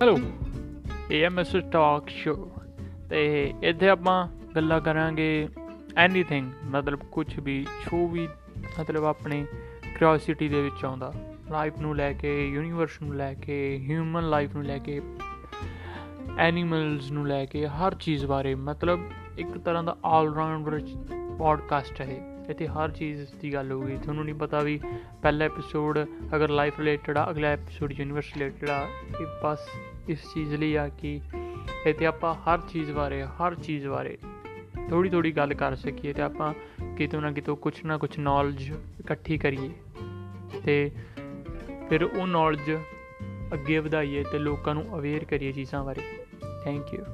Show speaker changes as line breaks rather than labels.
Hello. ਇਹ ਹੈ mister talk show ਤੇ ਇੱਥੇ ਆਪਾਂ ਗੱਲਾਂ ਕਰਾਂਗੇ ਐਨੀਥਿੰਗ ਮਤਲਬ ਕੁਝ ਵੀ, ਜੋ ਵੀ ਮਤਲਬ ਆਪਣੇ ਕਿਉਰਿਓਸਿਟੀ ਦੇ ਵਿੱਚ ਆਉਂਦਾ। ਲਾਈਫ ਨੂੰ ਲੈ ਕੇ ਯੂਨੀਵਰਸ ਨੂੰ ਲੈ ਕੇ ਹਿਊਮਨ ਲਾਈਫ ਨੂੰ ਲੈ ਕੇ ਐਨੀਮਲਸ ਨੂੰ ਲੈ ਕੇ, ਹਰ ਚੀਜ਼ ਬਾਰੇ। ਮਤਲਬ ਇੱਕ ਤਰ੍ਹਾਂ ਦਾ ਆਲ ਰਾਊਂਡਰ ਪੋਡਕਾਸਟ ਹੈ ਇੱਥੇ ਹਰ ਚੀਜ਼ ਦੀ ਗੱਲ ਹੋਊਗੀ। ਤੁਹਾਨੂੰ ਨਹੀਂ ਪਤਾ ਵੀ ਪਹਿਲਾ ਐਪੀਸੋਡ ਅਗਰ ਲਾਈਫ ਰਿਲੇਟਡ ਆ, ਅਗਲਾ ਐਪੀਸੋਡ ਯੂਨੀਵਰਸ ਰਿਲੇਟਡ ਆ ਇਹ ਬਸ ਇਸ ਚੀਜ਼ ਲਈ ਆ ਕਿ ਇੱਥੇ ਆਪਾਂ ਹਰ ਚੀਜ਼ ਬਾਰੇ, ਹਰ ਚੀਜ਼ ਬਾਰੇ ਥੋੜੀ ਥੋੜੀ ਗੱਲ ਕਰ ਸਕੀਏ ਤੇ ਆਪਾਂ ਕਿਤੋਂ ਨਾ ਕਿਤੋਂ ਕੁਝ ਨਾ ਕੁਝ ਨੌਲੇਜ ਇਕੱਠੀ ਕਰੀਏ ਤੇ ਫਿਰ ਉਹ ਨੌਲੇਜ ਅੱਗੇ ਵਧਾਈਏ ਤੇ ਲੋਕਾਂ ਨੂੰ ਅਵੇਅਰ ਕਰੀਏ ਚੀਜ਼ਾਂ ਬਾਰੇ। Thank you